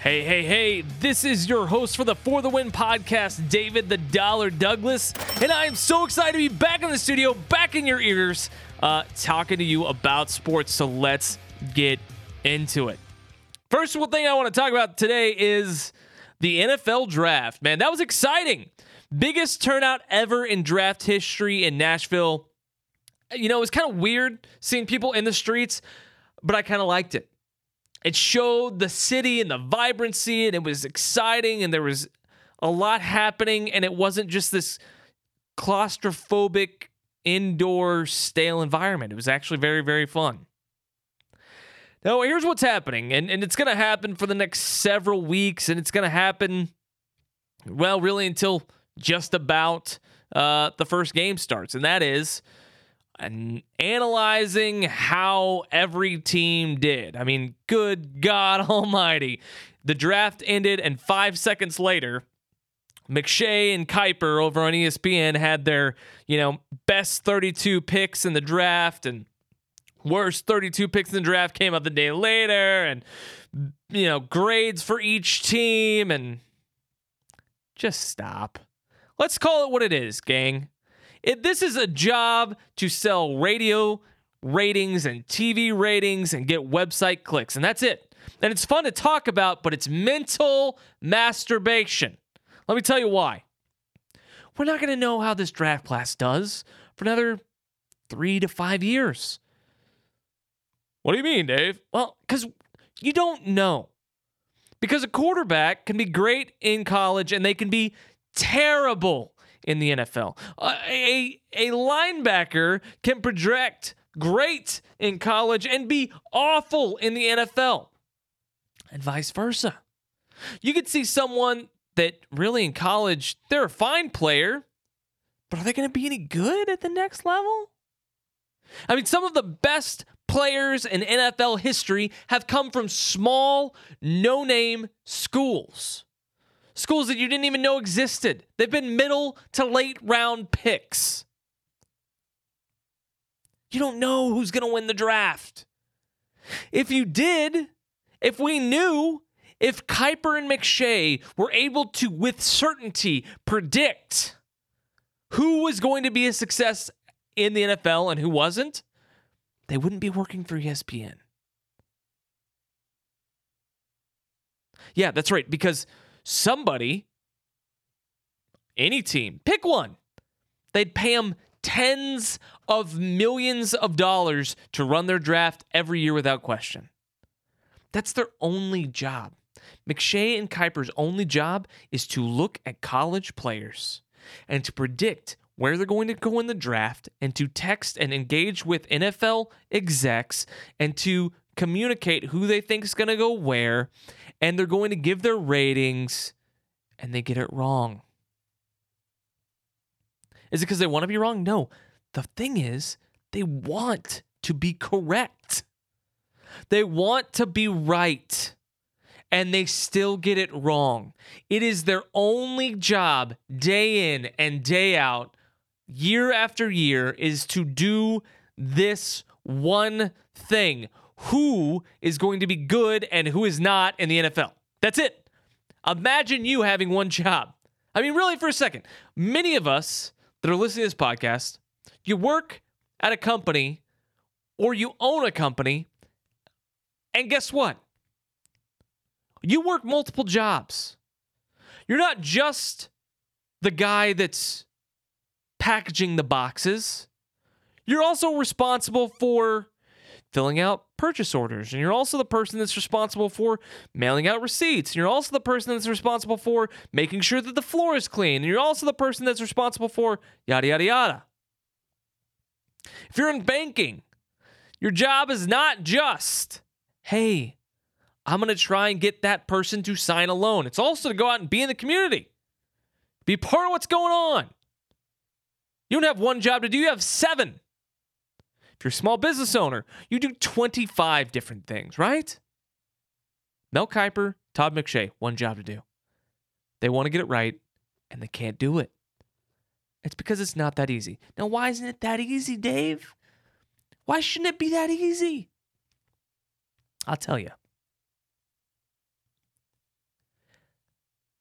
Hey, hey, hey, this is your host for the For the Win podcast, David the Dollar Douglas, and I am so excited to be back in the studio, back in your ears, uh, talking to you about sports. So let's get into it. First thing I want to talk about today is the NFL draft. Man, that was exciting. Biggest turnout ever in draft history in Nashville. You know, it was kind of weird seeing people in the streets, but I kind of liked it it showed the city and the vibrancy and it was exciting and there was a lot happening and it wasn't just this claustrophobic indoor stale environment. It was actually very very fun. Now here's what's happening and, and it's going to happen for the next several weeks and it's going to happen well really until just about uh, the first game starts and that is and analyzing how every team did. I mean, good God Almighty. The draft ended, and five seconds later, McShay and Kiper over on ESPN had their, you know, best 32 picks in the draft and worst 32 picks in the draft came out the day later and you know, grades for each team and just stop. Let's call it what it is, gang. It, this is a job to sell radio ratings and TV ratings and get website clicks, and that's it. And it's fun to talk about, but it's mental masturbation. Let me tell you why. We're not going to know how this draft class does for another three to five years. What do you mean, Dave? Well, because you don't know. Because a quarterback can be great in college and they can be terrible in the NFL. Uh, a, a linebacker can project great in college and be awful in the NFL, and vice versa. You could see someone that really in college, they're a fine player, but are they going to be any good at the next level? I mean, some of the best players in NFL history have come from small, no name schools schools that you didn't even know existed. They've been middle to late round picks. You don't know who's going to win the draft. If you did, if we knew, if Kiper and McShay were able to, with certainty, predict who was going to be a success in the NFL and who wasn't, they wouldn't be working for ESPN. Yeah, that's right. Because somebody, any team, pick one, they'd pay them tens of millions of dollars to run their draft every year without question. That's their only job. McShay and Kiper's only job is to look at college players and to predict where they're going to go in the draft and to text and engage with NFL execs and to communicate who they think is going to go where and they're going to give their ratings and they get it wrong. Is it because they want to be wrong? No. The thing is, they want to be correct. They want to be right and they still get it wrong. It is their only job, day in and day out, year after year, is to do this one thing who is going to be good and who is not in the NFL. That's it. Imagine you having one job. I mean, really, for a second, many of us that are listening to this podcast, you work at a company or you own a company, and guess what? You work multiple jobs. You're not just the guy that's packaging the boxes, you're also responsible for filling out purchase orders. And you're also the person that's responsible for mailing out receipts. And you're also the person that's responsible for making sure that the floor is clean. And you're also the person that's responsible for yada, yada, yada. If you're in banking, your job is not just, hey, I'm going to try and get that person to sign a loan. It's also to go out and be in the community, be part of what's going on. You don't have one job to do, you have seven. If you're a small business owner, you do 25 different things, right? Mel Kiper, Todd McShay, one job to do. They want to get it right, and they can't do it. It's because it's not that easy. Now, why isn't it that easy, Dave? Why shouldn't it be that easy? I'll tell you.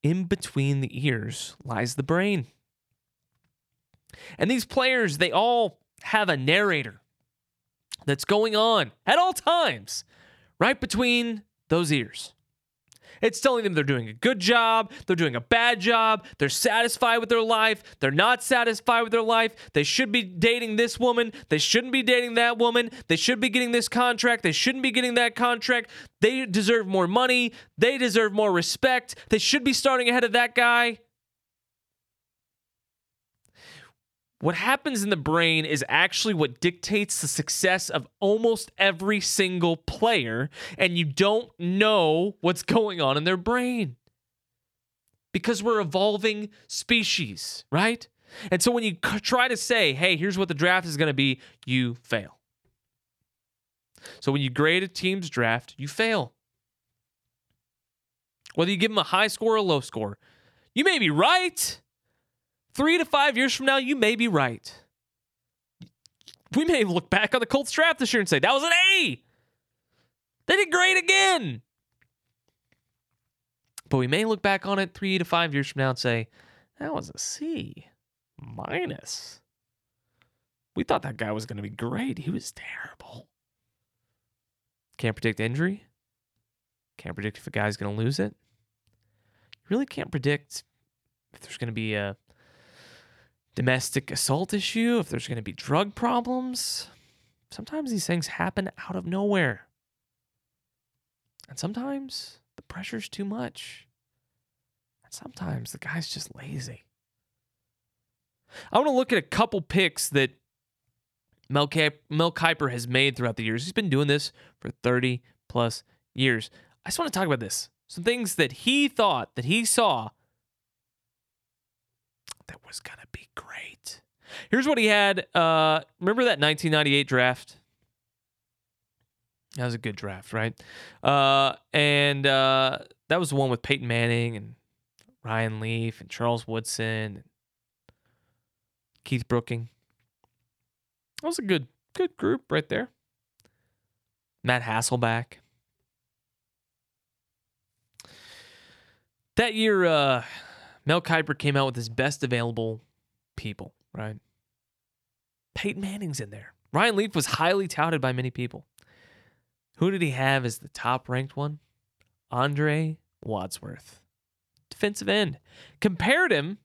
in between the ears lies the brain. And these players, they all have a narrator that's going on at all times right between those ears. It's telling them they're doing a good job, they're doing a bad job, they're satisfied with their life, they're not satisfied with their life, they should be dating this woman, they shouldn't be dating that woman, they should be getting this contract, they shouldn't be getting that contract, they deserve more money, they deserve more respect, they should be starting ahead of that guy. What happens in the brain is actually what dictates the success of almost every single player, and you don't know what's going on in their brain. Because we're evolving species, right? And so when you try to say, hey, here's what the draft is going to be, you fail. So when you grade a team's draft, you fail. Whether you give them a high score or a low score, you may be right three to five years from now, you may be right. We may look back on the Colts draft this year and say, that was an A. They did great again. But we may look back on it three to five years from now and say, that was a C minus. We thought that guy was going to be great. He was terrible. Can't predict injury. Can't predict if a guy's going to lose it. You really can't predict if there's going to be a domestic assault issue, if there's going to be drug problems. Sometimes these things happen out of nowhere. And sometimes the pressure's too much. And sometimes the guy's just lazy. I want to look at a couple picks that Mel, Mel Kiper has made throughout the years. He's been doing this for 30 plus years. I just want to talk about this. Some things that he thought that he saw that was going to be great. Here's what he had. Uh, remember that 1998 draft? That was a good draft, right? Uh, and uh, that was the one with Peyton Manning and Ryan Leaf and Charles Woodson and Keith Brooking. That was a good good group right there. Matt Hasselbeck. That year, uh, Mel Kiper came out with his best available people, right? Peyton Manning's in there. Ryan Leaf was highly touted by many people. Who did he have as the top ranked one? Andre Wadsworth, defensive end. Compared him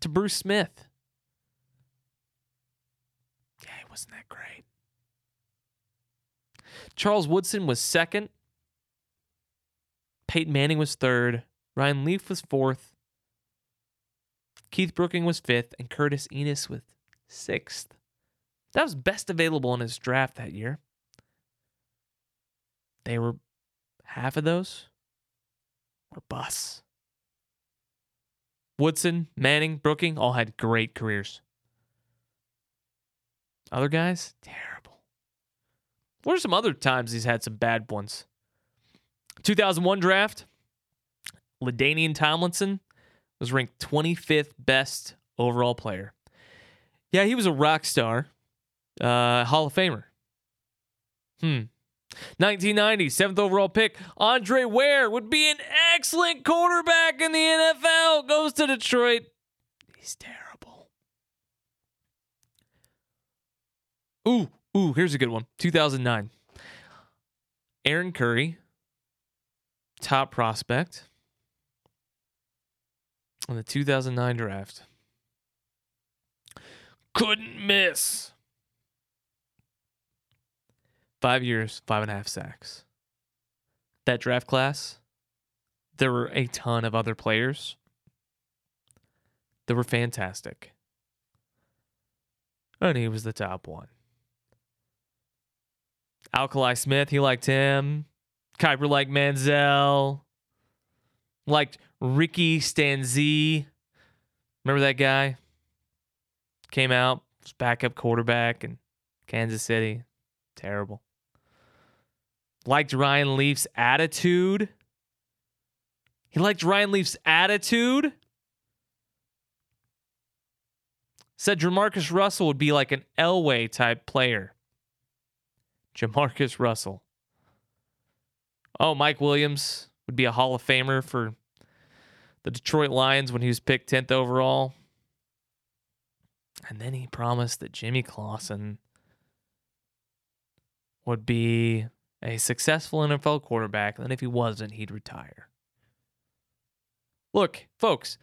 to Bruce Smith. Yeah, he wasn't that great. Charles Woodson was second. Peyton Manning was third. Ryan Leaf was fourth. Keith Brooking was fifth, and Curtis Enis was sixth. That was best available in his draft that year. They were half of those were busts. Woodson, Manning, Brooking all had great careers. Other guys, terrible. What are some other times he's had some bad ones? 2001 draft, LaDainian Tomlinson, was ranked 25th best overall player. Yeah, he was a rock star, uh, Hall of Famer. Hmm. 1990, seventh overall pick, Andre Ware would be an excellent quarterback in the NFL. Goes to Detroit. He's terrible. Ooh, ooh, here's a good one. 2009. Aaron Curry, top prospect in the 2009 draft. Couldn't miss. Five years, five and a half sacks. That draft class, there were a ton of other players that were fantastic. And he was the top one. Akili Smith, he liked him. Kiper liked Manziel. Liked Ricky Stanzi. Remember that guy? Came out, was backup quarterback in Kansas City. Terrible. Liked Ryan Leaf's attitude. He liked Ryan Leaf's attitude. Said Jamarcus Russell would be like an Elway type player. Jamarcus Russell. Oh, Mike Williams would be a Hall of Famer for the Detroit Lions when he was picked 10th overall. And then he promised that Jimmy Clausen would be a successful NFL quarterback. And if he wasn't, he'd retire. Look, folks,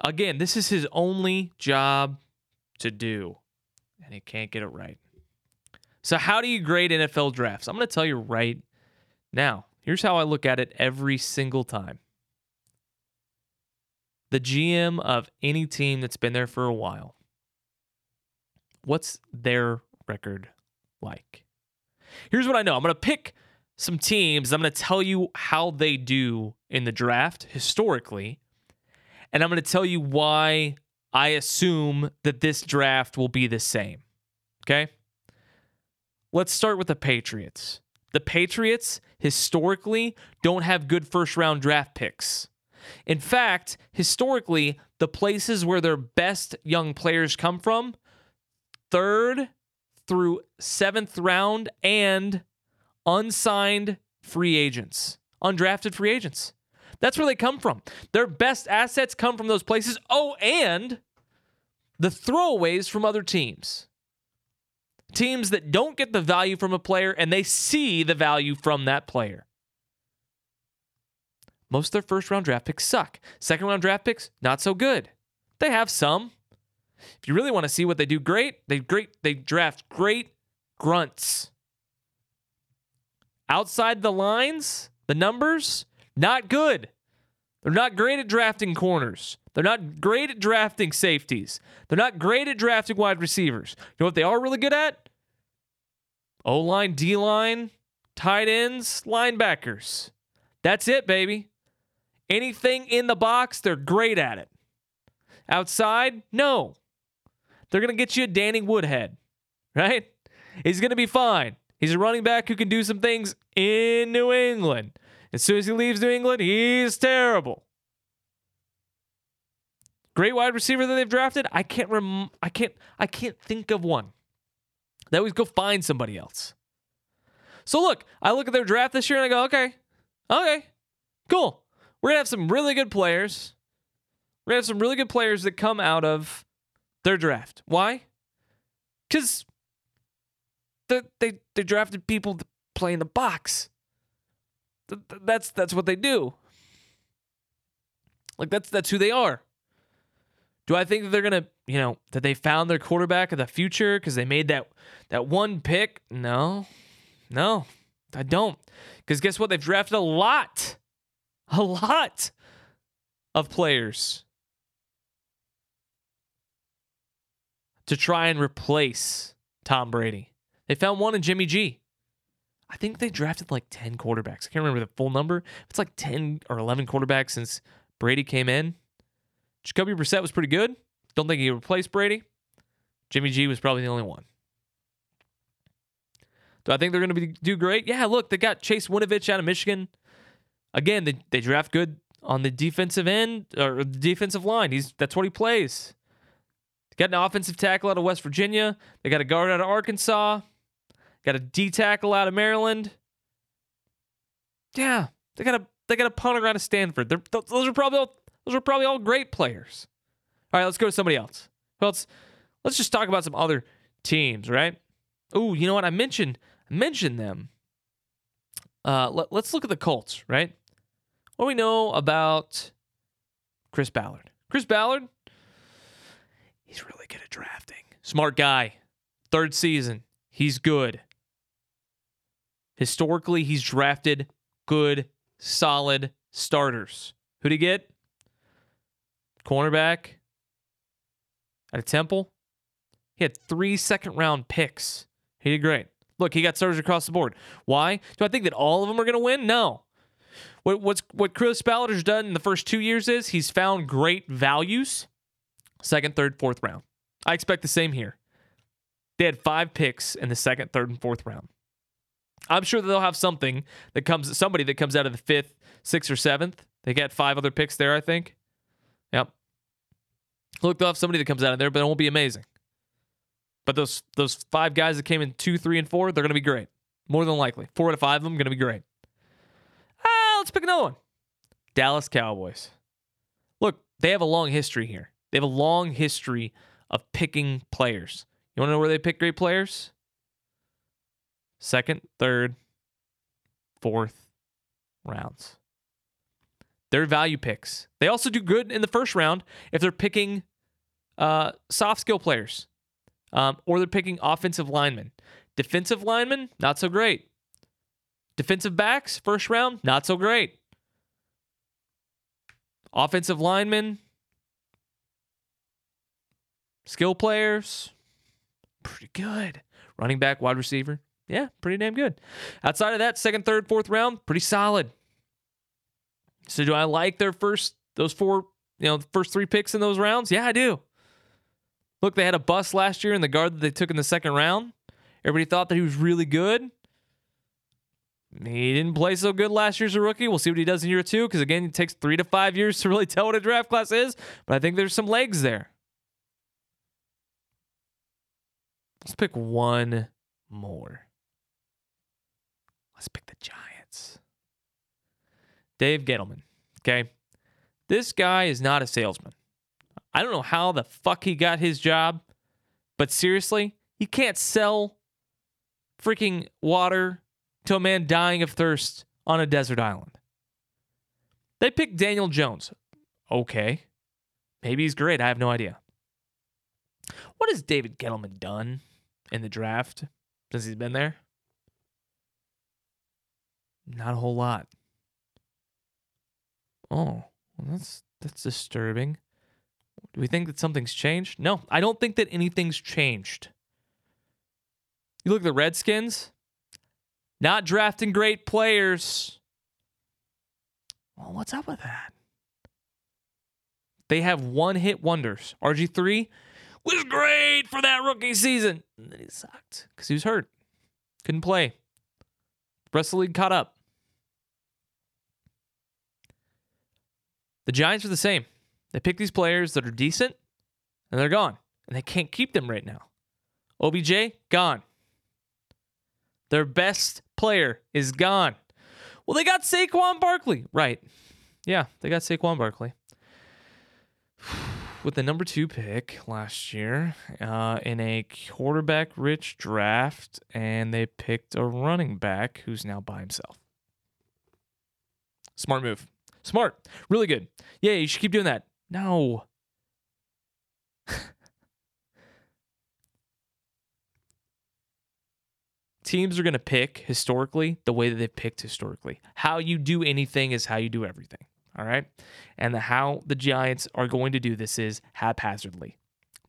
again, this is his only job to do, and he can't get it right. So, how do you grade NFL drafts? I'm going to tell you right now. Here's how I look at it every single time. The GM of any team that's been there for a while, what's their record like? Here's what I know I'm going to pick some teams. I'm going to tell you how they do in the draft historically. And I'm going to tell you why I assume that this draft will be the same. Okay? Let's start with the Patriots. The Patriots historically don't have good first round draft picks. In fact, historically, the places where their best young players come from, third through seventh round and unsigned free agents, undrafted free agents. That's where they come from. Their best assets come from those places. Oh, and the throwaways from other teams. Teams that don't get the value from a player and they see the value from that player. Most of their first round draft picks suck. Second round draft picks, not so good. They have some. If you really want to see what they do great, they great they draft great grunts. Outside the lines, the numbers, not good. They're not great at drafting corners. They're not great at drafting safeties. They're not great at drafting wide receivers. You know what they are really good at? O line, D line, tight ends, linebackers. That's it, baby. Anything in the box, they're great at it. Outside, no. They're going to get you a Danny Woodhead, right? He's going to be fine. He's a running back who can do some things in New England. As soon as he leaves New England, he's terrible. Great wide receiver that they've drafted. I can't rem- I can't I can't think of one. They always go find somebody else. So look, I look at their draft this year and I go, okay, okay, cool. We're gonna have some really good players. We're gonna have some really good players that come out of their draft. Why? Because they, they they drafted people to play in the box. That's that's what they do. Like that's that's who they are. Do I think that they're gonna, you know, that they found their quarterback of the future because they made that that one pick? No, no, I don't. Because guess what? They've drafted a lot, a lot of players to try and replace Tom Brady. They found one in Jimmy G. I think they drafted like 10 quarterbacks. I can't remember the full number. It's like 10 or 11 quarterbacks since Brady came in. Jacoby Brissett was pretty good. Don't think he replaced Brady. Jimmy G was probably the only one. Do I think they're going to do great? Yeah, look, they got Chase Winovich out of Michigan. Again, they, they draft good on the defensive end or the defensive line. He's that's what he plays. They got an offensive tackle out of West Virginia. They got a guard out of Arkansas. Got a D tackle out of Maryland. Yeah, they got a they got a punter out of Stanford. They're, those are probably all, those are probably all great players. All right, let's go to somebody else. Well, let's let's just talk about some other teams, right? Oh, you know what? I mentioned mentioned them. Uh, let, let's look at the Colts, right? What do we know about Chris Ballard? Chris Ballard, he's really good at drafting. Smart guy. Third season, he's good. Historically, he's drafted good, solid starters. Who'd he get? Cornerback at a Temple. He had three second round picks. He did great. Look, he got starters across the board. Why? Do I think that all of them are going to win? No. What, what's what Chris Ballard's done in the first two years is he's found great values, second, third, fourth round. I expect the same here. They had five picks in the second, third, and fourth round. I'm sure that they'll have something that comes somebody that comes out of the fifth, sixth, or seventh. They got five other picks there, I think. Look, they'll have somebody that comes out of there, but it won't be amazing. But those those five guys that came in two, three, and four, they're gonna be great. More than likely. Four out of five of them gonna be great. Ah, let's pick another one. Dallas Cowboys. Look, they have a long history here. They have a long history of picking players. You want to know where they pick great players? Second, third, fourth rounds. They're value picks. They also do good in the first round if they're picking uh, soft skill players um, or they're picking offensive linemen. Defensive linemen, not so great. Defensive backs, first round, not so great. Offensive linemen, skill players, pretty good. Running back, wide receiver, yeah, pretty damn good. Outside of that, second, third, fourth round, pretty solid. So do I like their first those four, you know, first three picks in those rounds? Yeah, I do. Look, they had a bust last year in the guard that they took in the second round. Everybody thought that he was really good. He didn't play so good last year as a rookie. We'll see what he does in year two, because again, it takes three to five years to really tell what a draft class is. But I think there's some legs there. Let's pick one more. Let's pick the Giants. Dave Gettleman. Okay. This guy is not a salesman. I don't know how the fuck he got his job, but seriously, he can't sell freaking water to a man dying of thirst on a desert island. They picked Daniel Jones. Okay. Maybe he's great. I have no idea. What has David Gettleman done in the draft since he's been there? Not a whole lot. Oh, well, that's that's disturbing. Do we think that something's changed? No, I don't think that anything's changed. You look at the Redskins, not drafting great players. Well, what's up with that? They have one hit wonders. RG3 was great for that rookie season. And then he sucked because he was hurt. Couldn't play. Rest of the league caught up. The Giants are the same. They pick these players that are decent and they're gone. And they can't keep them right now. OBJ, gone. Their best player is gone. Well, they got Saquon Barkley. Right. Yeah, they got Saquon Barkley. With the number two pick last year uh, in a quarterback rich draft, and they picked a running back who's now by himself. Smart move. Smart. Really good. Yeah, you should keep doing that. No. Teams are going to pick historically the way that they've picked historically. How you do anything is how you do everything. All right. And the how the Giants are going to do this is haphazardly.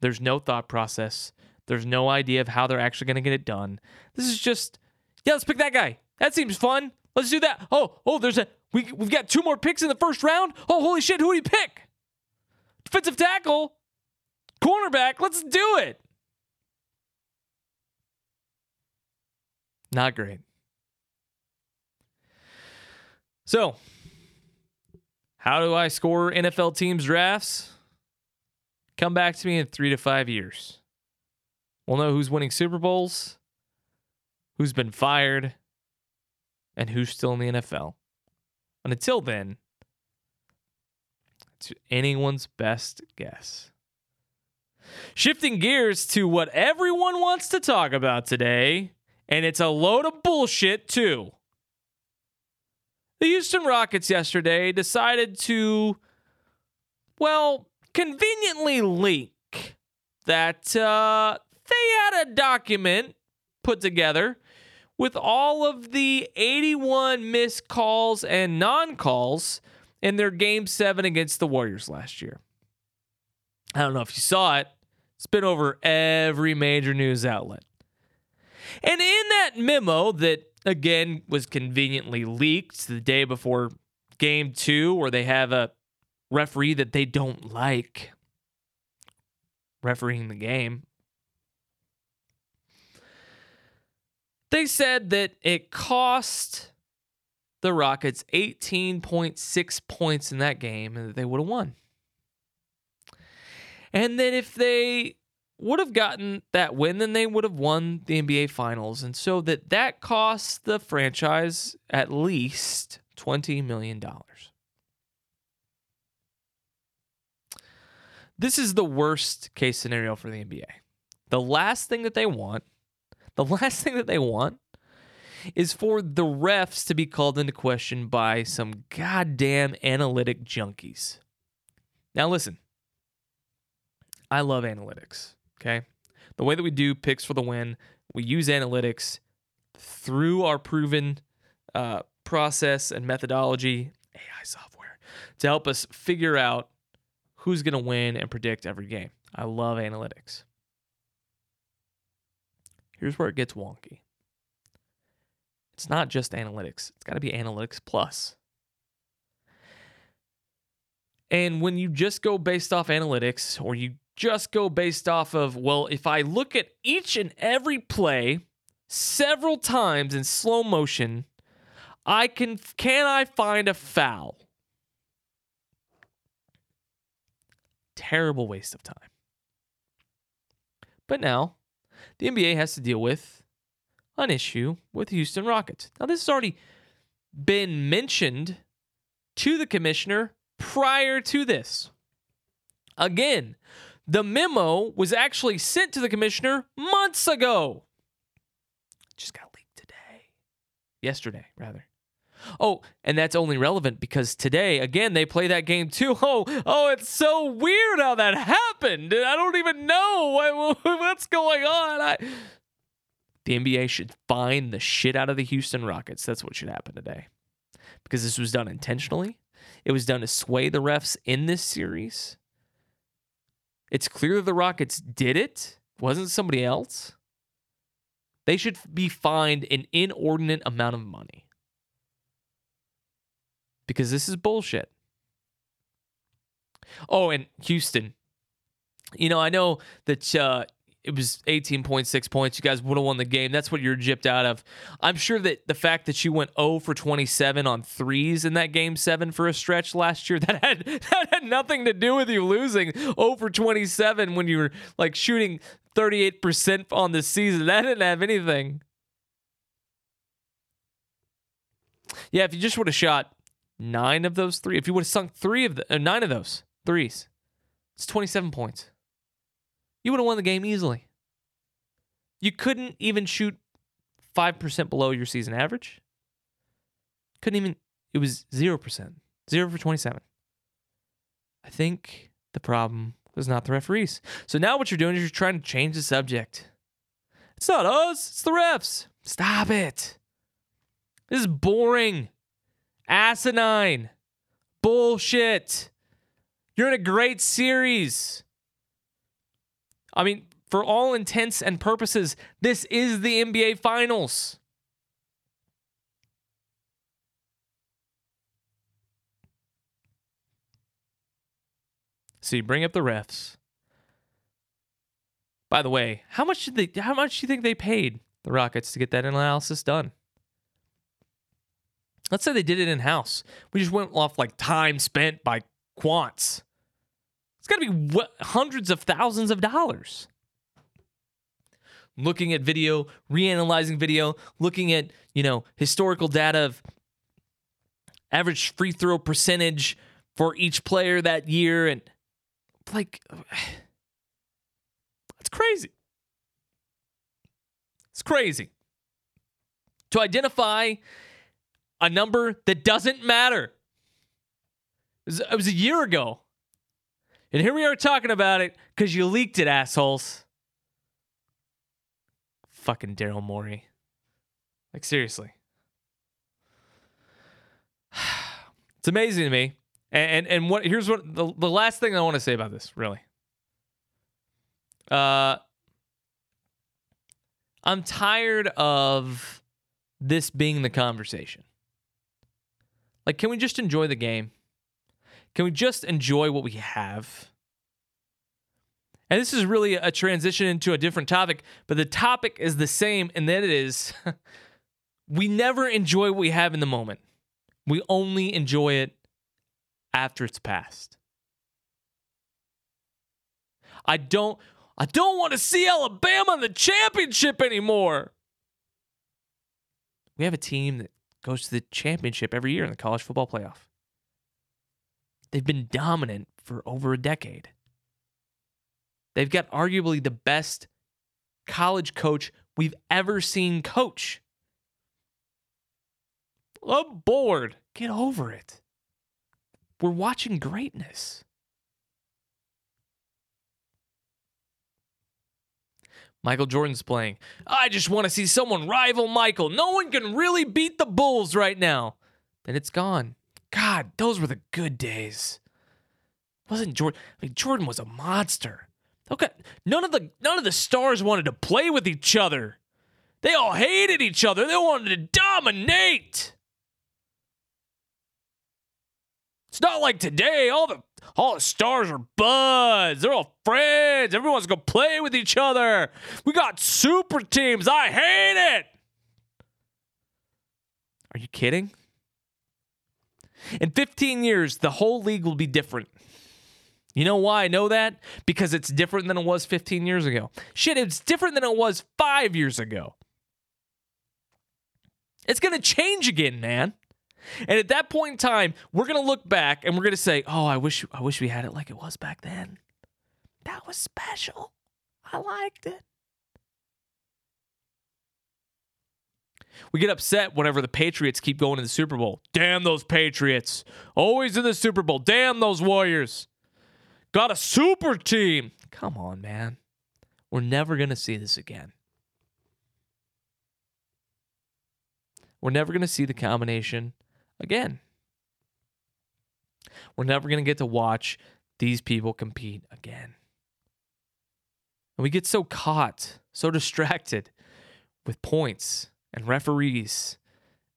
There's no thought process. There's no idea of how they're actually going to get it done. This is just, yeah, let's pick that guy. That seems fun. Let's do that. Oh, oh, there's a we we've got two more picks in the first round. Oh, holy shit, who do you pick? Defensive tackle, cornerback. Let's do it. Not great. So, how do I score NFL teams drafts? Come back to me in three to five years. We'll know who's winning Super Bowls, who's been fired, and who's still in the NFL. And until then, it's anyone's best guess. Shifting gears to what everyone wants to talk about today, and it's a load of bullshit, too. The Houston Rockets yesterday decided to, well, conveniently leak that uh, they had a document put together with all of the 81 missed calls and non calls in their game seven against the Warriors last year. I don't know if you saw it, it's been over every major news outlet. And in that memo that, again, was conveniently leaked the day before game two, where they have a referee that they don't like refereeing the game, They said that it cost the Rockets 18.6 points in that game and that they would have won. And that if they would have gotten that win, then they would have won the NBA Finals. And so that that cost the franchise at least $20 million. This is the worst case scenario for the NBA. The last thing that they want, the last thing that they want is for the refs to be called into question by some goddamn analytic junkies. Now, listen, I love analytics, okay? The way that we do picks for the win, we use analytics through our proven uh, process and methodology, AI software, to help us figure out who's going to win and predict every game. I love analytics. Here's where it gets wonky it's not just analytics, it's got to be analytics plus. And when you just go based off analytics or you just go based off of, well, if I look at each and every play several times in slow motion, I can can I find a foul? Terrible waste of time. But now the NBA has to deal with an issue with Houston Rockets. Now this has already been mentioned to the commissioner prior to this. Again, the memo was actually sent to the commissioner months ago. just got leaked today. Yesterday, rather. Oh, and that's only relevant because today, again, they play that game two. Oh, oh, it's so weird how that happened. I don't even know what, what's going on. I, the NBA should fine the shit out of the Houston Rockets. That's what should happen today. Because this was done intentionally. It was done to sway the refs in this series. It's clear the Rockets did it, wasn't somebody else. They should be fined an inordinate amount of money because this is bullshit. Oh, and Houston. You know, I know that uh, it was 18.6 points. You guys would have won the game. That's what you're gypped out of. I'm sure that the fact that you went 0 for 27 on threes in that game seven for a stretch last year, that had that had nothing to do with you losing 0 for 27 when you were like shooting 38% on the season. That didn't have anything. Yeah, if you just would have shot nine of those three, if you would have sunk three of the uh, nine of those threes, it's 27 points. You would have won the game easily. You couldn't even shoot 5% below your season average. Couldn't even, it was 0%. 0 for 27. I think the problem was not the referees. So now what you're doing is you're trying to change the subject. It's not us, it's the refs. Stop it. This is boring asinine, bullshit. You're in a great series. I mean, for all intents and purposes, this is the NBA Finals. You bring up the refs. By the way, how much did they how much do you think they paid the Rockets to get that analysis done? Let's say they did it in house. We just went off like time spent by quants. It's got to be what, hundreds of thousands of dollars. Looking at video, reanalyzing video, looking at, you know, historical data of average free throw percentage for each player that year and like that's crazy. It's crazy. To identify a number that doesn't matter. It was, a year ago. And here we are talking about it because you leaked it, assholes. Fucking Daryl Morey. Like, seriously. It's amazing to me. And, and, and what here's what the, the last thing I want to say about this, really. Uh I'm tired of this being the conversation. Like, can we just enjoy the game? Can we just enjoy what we have? And this is really a transition into a different topic, but the topic is the same, and that it is we never enjoy what we have in the moment. We only enjoy it after it's passed. I don't I don't want to see Alabama in the championship anymore. We have a team that goes to the championship every year in the college football playoff. They've been dominant for over a decade. They've got arguably the best college coach we've ever seen coach. I'm bored. Get over it. We're watching greatness. Michael Jordan's playing. I just want to see someone rival Michael. No one can really beat the Bulls right now. Then it's gone. God, those were the good days. Wasn't Jordan? I mean, Jordan was a monster. Okay, none of the none of the stars wanted to play with each other. They all hated each other. They wanted to dominate. It's not like today. All the all the stars are buds. They're all friends. Everyone's gonna play with each other. We got super teams. I hate it. Are you kidding? In 15 years, the whole league will be different. You know why I know that? Because it's different than it was 15 years ago. Shit, it's different than it was five years ago. It's going to change again, man. And at that point in time, we're going to look back and we're going to say, "Oh, I wish I wish we had it like it was back then. That was special. I liked it." We get upset whenever the Patriots keep going to the Super Bowl. Damn those Patriots. Always in the Super Bowl. Damn those Warriors. Got a super team. Come on, man. We're never going to see this again. We're never going to see the combination again. We're never going to get to watch these people compete again. And we get so caught, so distracted with points and referees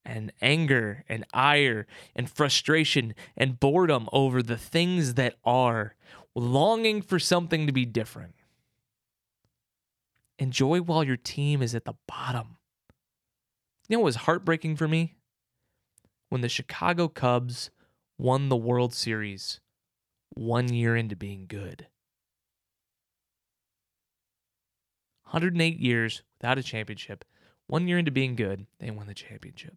and anger and ire and frustration and boredom over the things that are, longing for something to be different. Enjoy while your team is at the bottom. You know what was heartbreaking for me? When the Chicago Cubs won the World Series one year into being good. 108 years without a championship. One year into being good, they won the championship.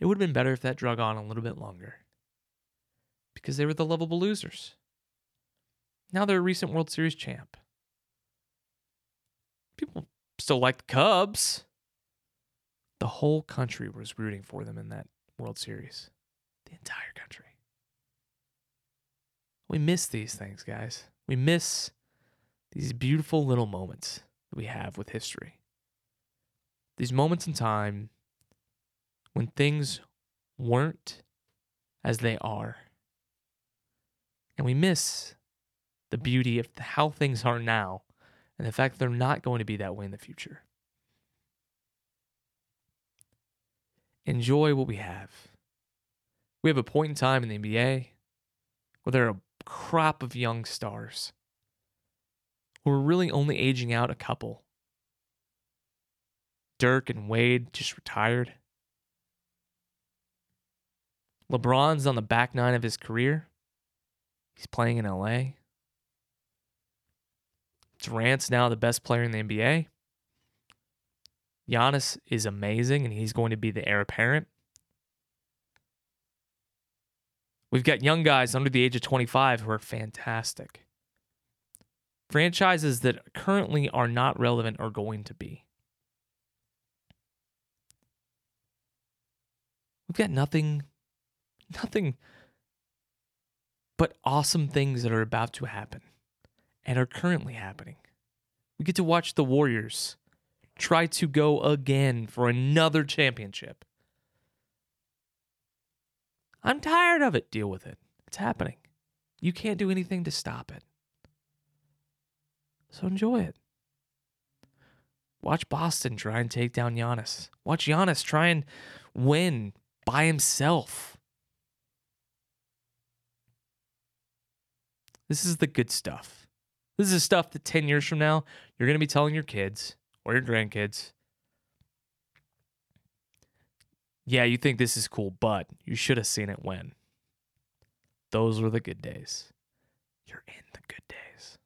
It would have been better if that drug on a little bit longer because they were the lovable losers. Now they're a recent World Series champ. People still like the Cubs. The whole country was rooting for them in that World Series. The entire country. We miss these things, guys. We miss these beautiful little moments that we have with history. These moments in time when things weren't as they are. And we miss the beauty of how things are now and the fact they're not going to be that way in the future. Enjoy what we have. We have a point in time in the NBA where there are a crop of young stars. We're really only aging out a couple. Dirk and Wade just retired. LeBron's on the back nine of his career. He's playing in LA. Durant's now the best player in the NBA. Giannis is amazing and he's going to be the heir apparent. We've got young guys under the age of 25 who are fantastic. Franchises that currently are not relevant are going to be. We've got nothing, nothing but awesome things that are about to happen and are currently happening. We get to watch the Warriors try to go again for another championship. I'm tired of it. Deal with it. It's happening. You can't do anything to stop it. So enjoy it. Watch Boston try and take down Giannis. Watch Giannis try and win by himself. This is the good stuff. This is stuff that 10 years from now, you're going to be telling your kids or your grandkids. Yeah, you think this is cool, but you should have seen it when. Those were the good days. You're in the good days.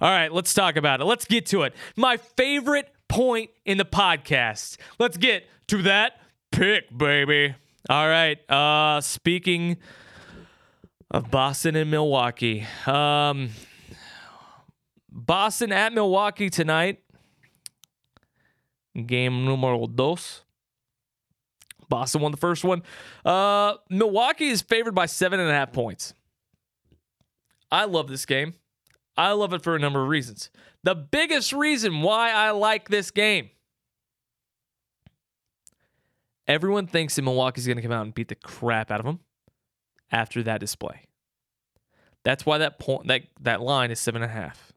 All right, let's talk about it. Let's get to it. My favorite point in the podcast. Let's get to that pick, baby. All right. Uh speaking of Boston and Milwaukee. Um, Boston at Milwaukee tonight. Game numero dos. Boston won the first one. Uh, Milwaukee is favored by seven and a half points. I love this game. I love it for a number of reasons. The biggest reason why I like this game everyone thinks that Milwaukee's going to come out and beat the crap out of them after that display. That's why that point that that line is seven and a half.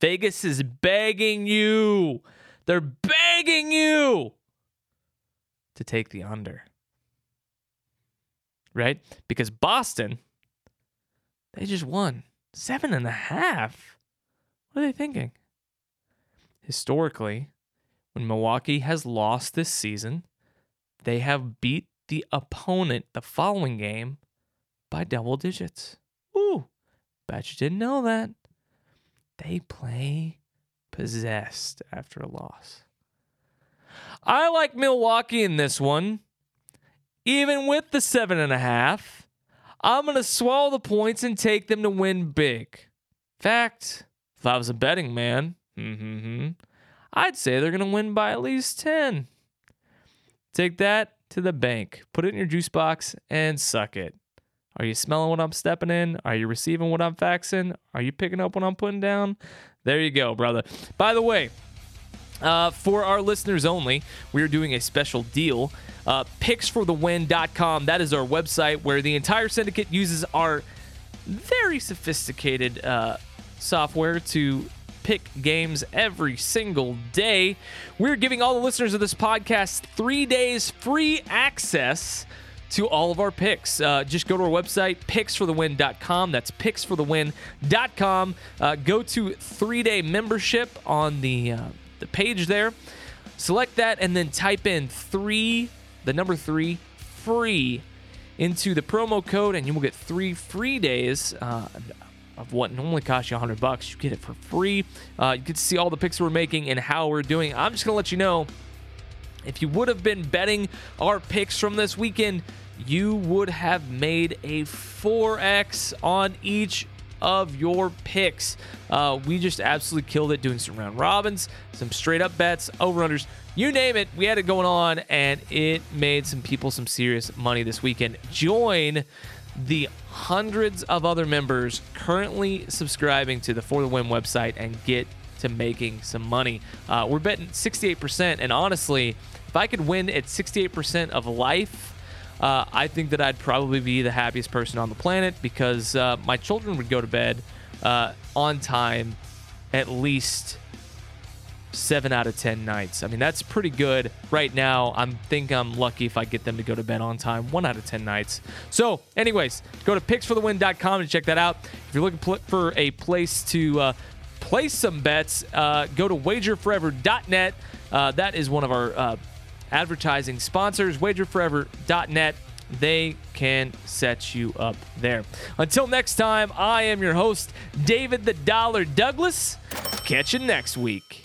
Vegas is begging you. They're begging you to take the under. Right? Because Boston, they just won seven and a half. What are they thinking? Historically, when Milwaukee has lost this season, they have beat the opponent the following game by double digits. Ooh, bet you didn't know that. They play possessed after a loss. I like Milwaukee in this one, even with the seven and a half. I'm going to swallow the points and take them to win big. Fact, if I was a betting man, mm-hmm, I'd say they're going to win by at least 10. Take that to the bank, put it in your juice box, and suck it. Are you smelling what I'm stepping in? Are you receiving what I'm faxing? Are you picking up what I'm putting down? There you go, brother. By the way, uh, for our listeners only, we are doing a special deal. Uh, picksforthewin.com. That is our website where the entire syndicate uses our very sophisticated uh, software to pick games every single day. We're giving all the listeners of this podcast three days free access to all of our picks. Uh, just go to our website, picksforthewin.com. That's picksforthewin.com. Uh, go to three day membership on the, uh, the page there. Select that and then type in three, the number three, free into the promo code, and you will get three free days uh, of what normally costs you 100 bucks. You get it for free. Uh, you get to see all the picks we're making and how we're doing. I'm just to let you know if you would have been betting our picks from this weekend, you would have made a 4x on each of your picks. Uh, we just absolutely killed it doing some round robins, some straight up bets, over unders, you name it. We had it going on, and it made some people some serious money this weekend. Join the hundreds of other members currently subscribing to the For the Win website and get to making some money. Uh, we're betting 68%, and honestly, if I could win at 68% of life, uh, I think that I'd probably be the happiest person on the planet because uh, my children would go to bed uh, on time at least seven out of 10 nights. I mean, that's pretty good right now. I think I'm lucky if I get them to go to bed on time, one out of 10 nights. So, anyways, go to picksforthewin.com and check that out. If you're looking for a place to uh, place some bets, uh, go to wagerforever.net. Uh, that is one of our uh, advertising sponsors, wagerforever.net. They can set you up there. Until next time, I am your host, David the Dollar Douglas. Catch you next week.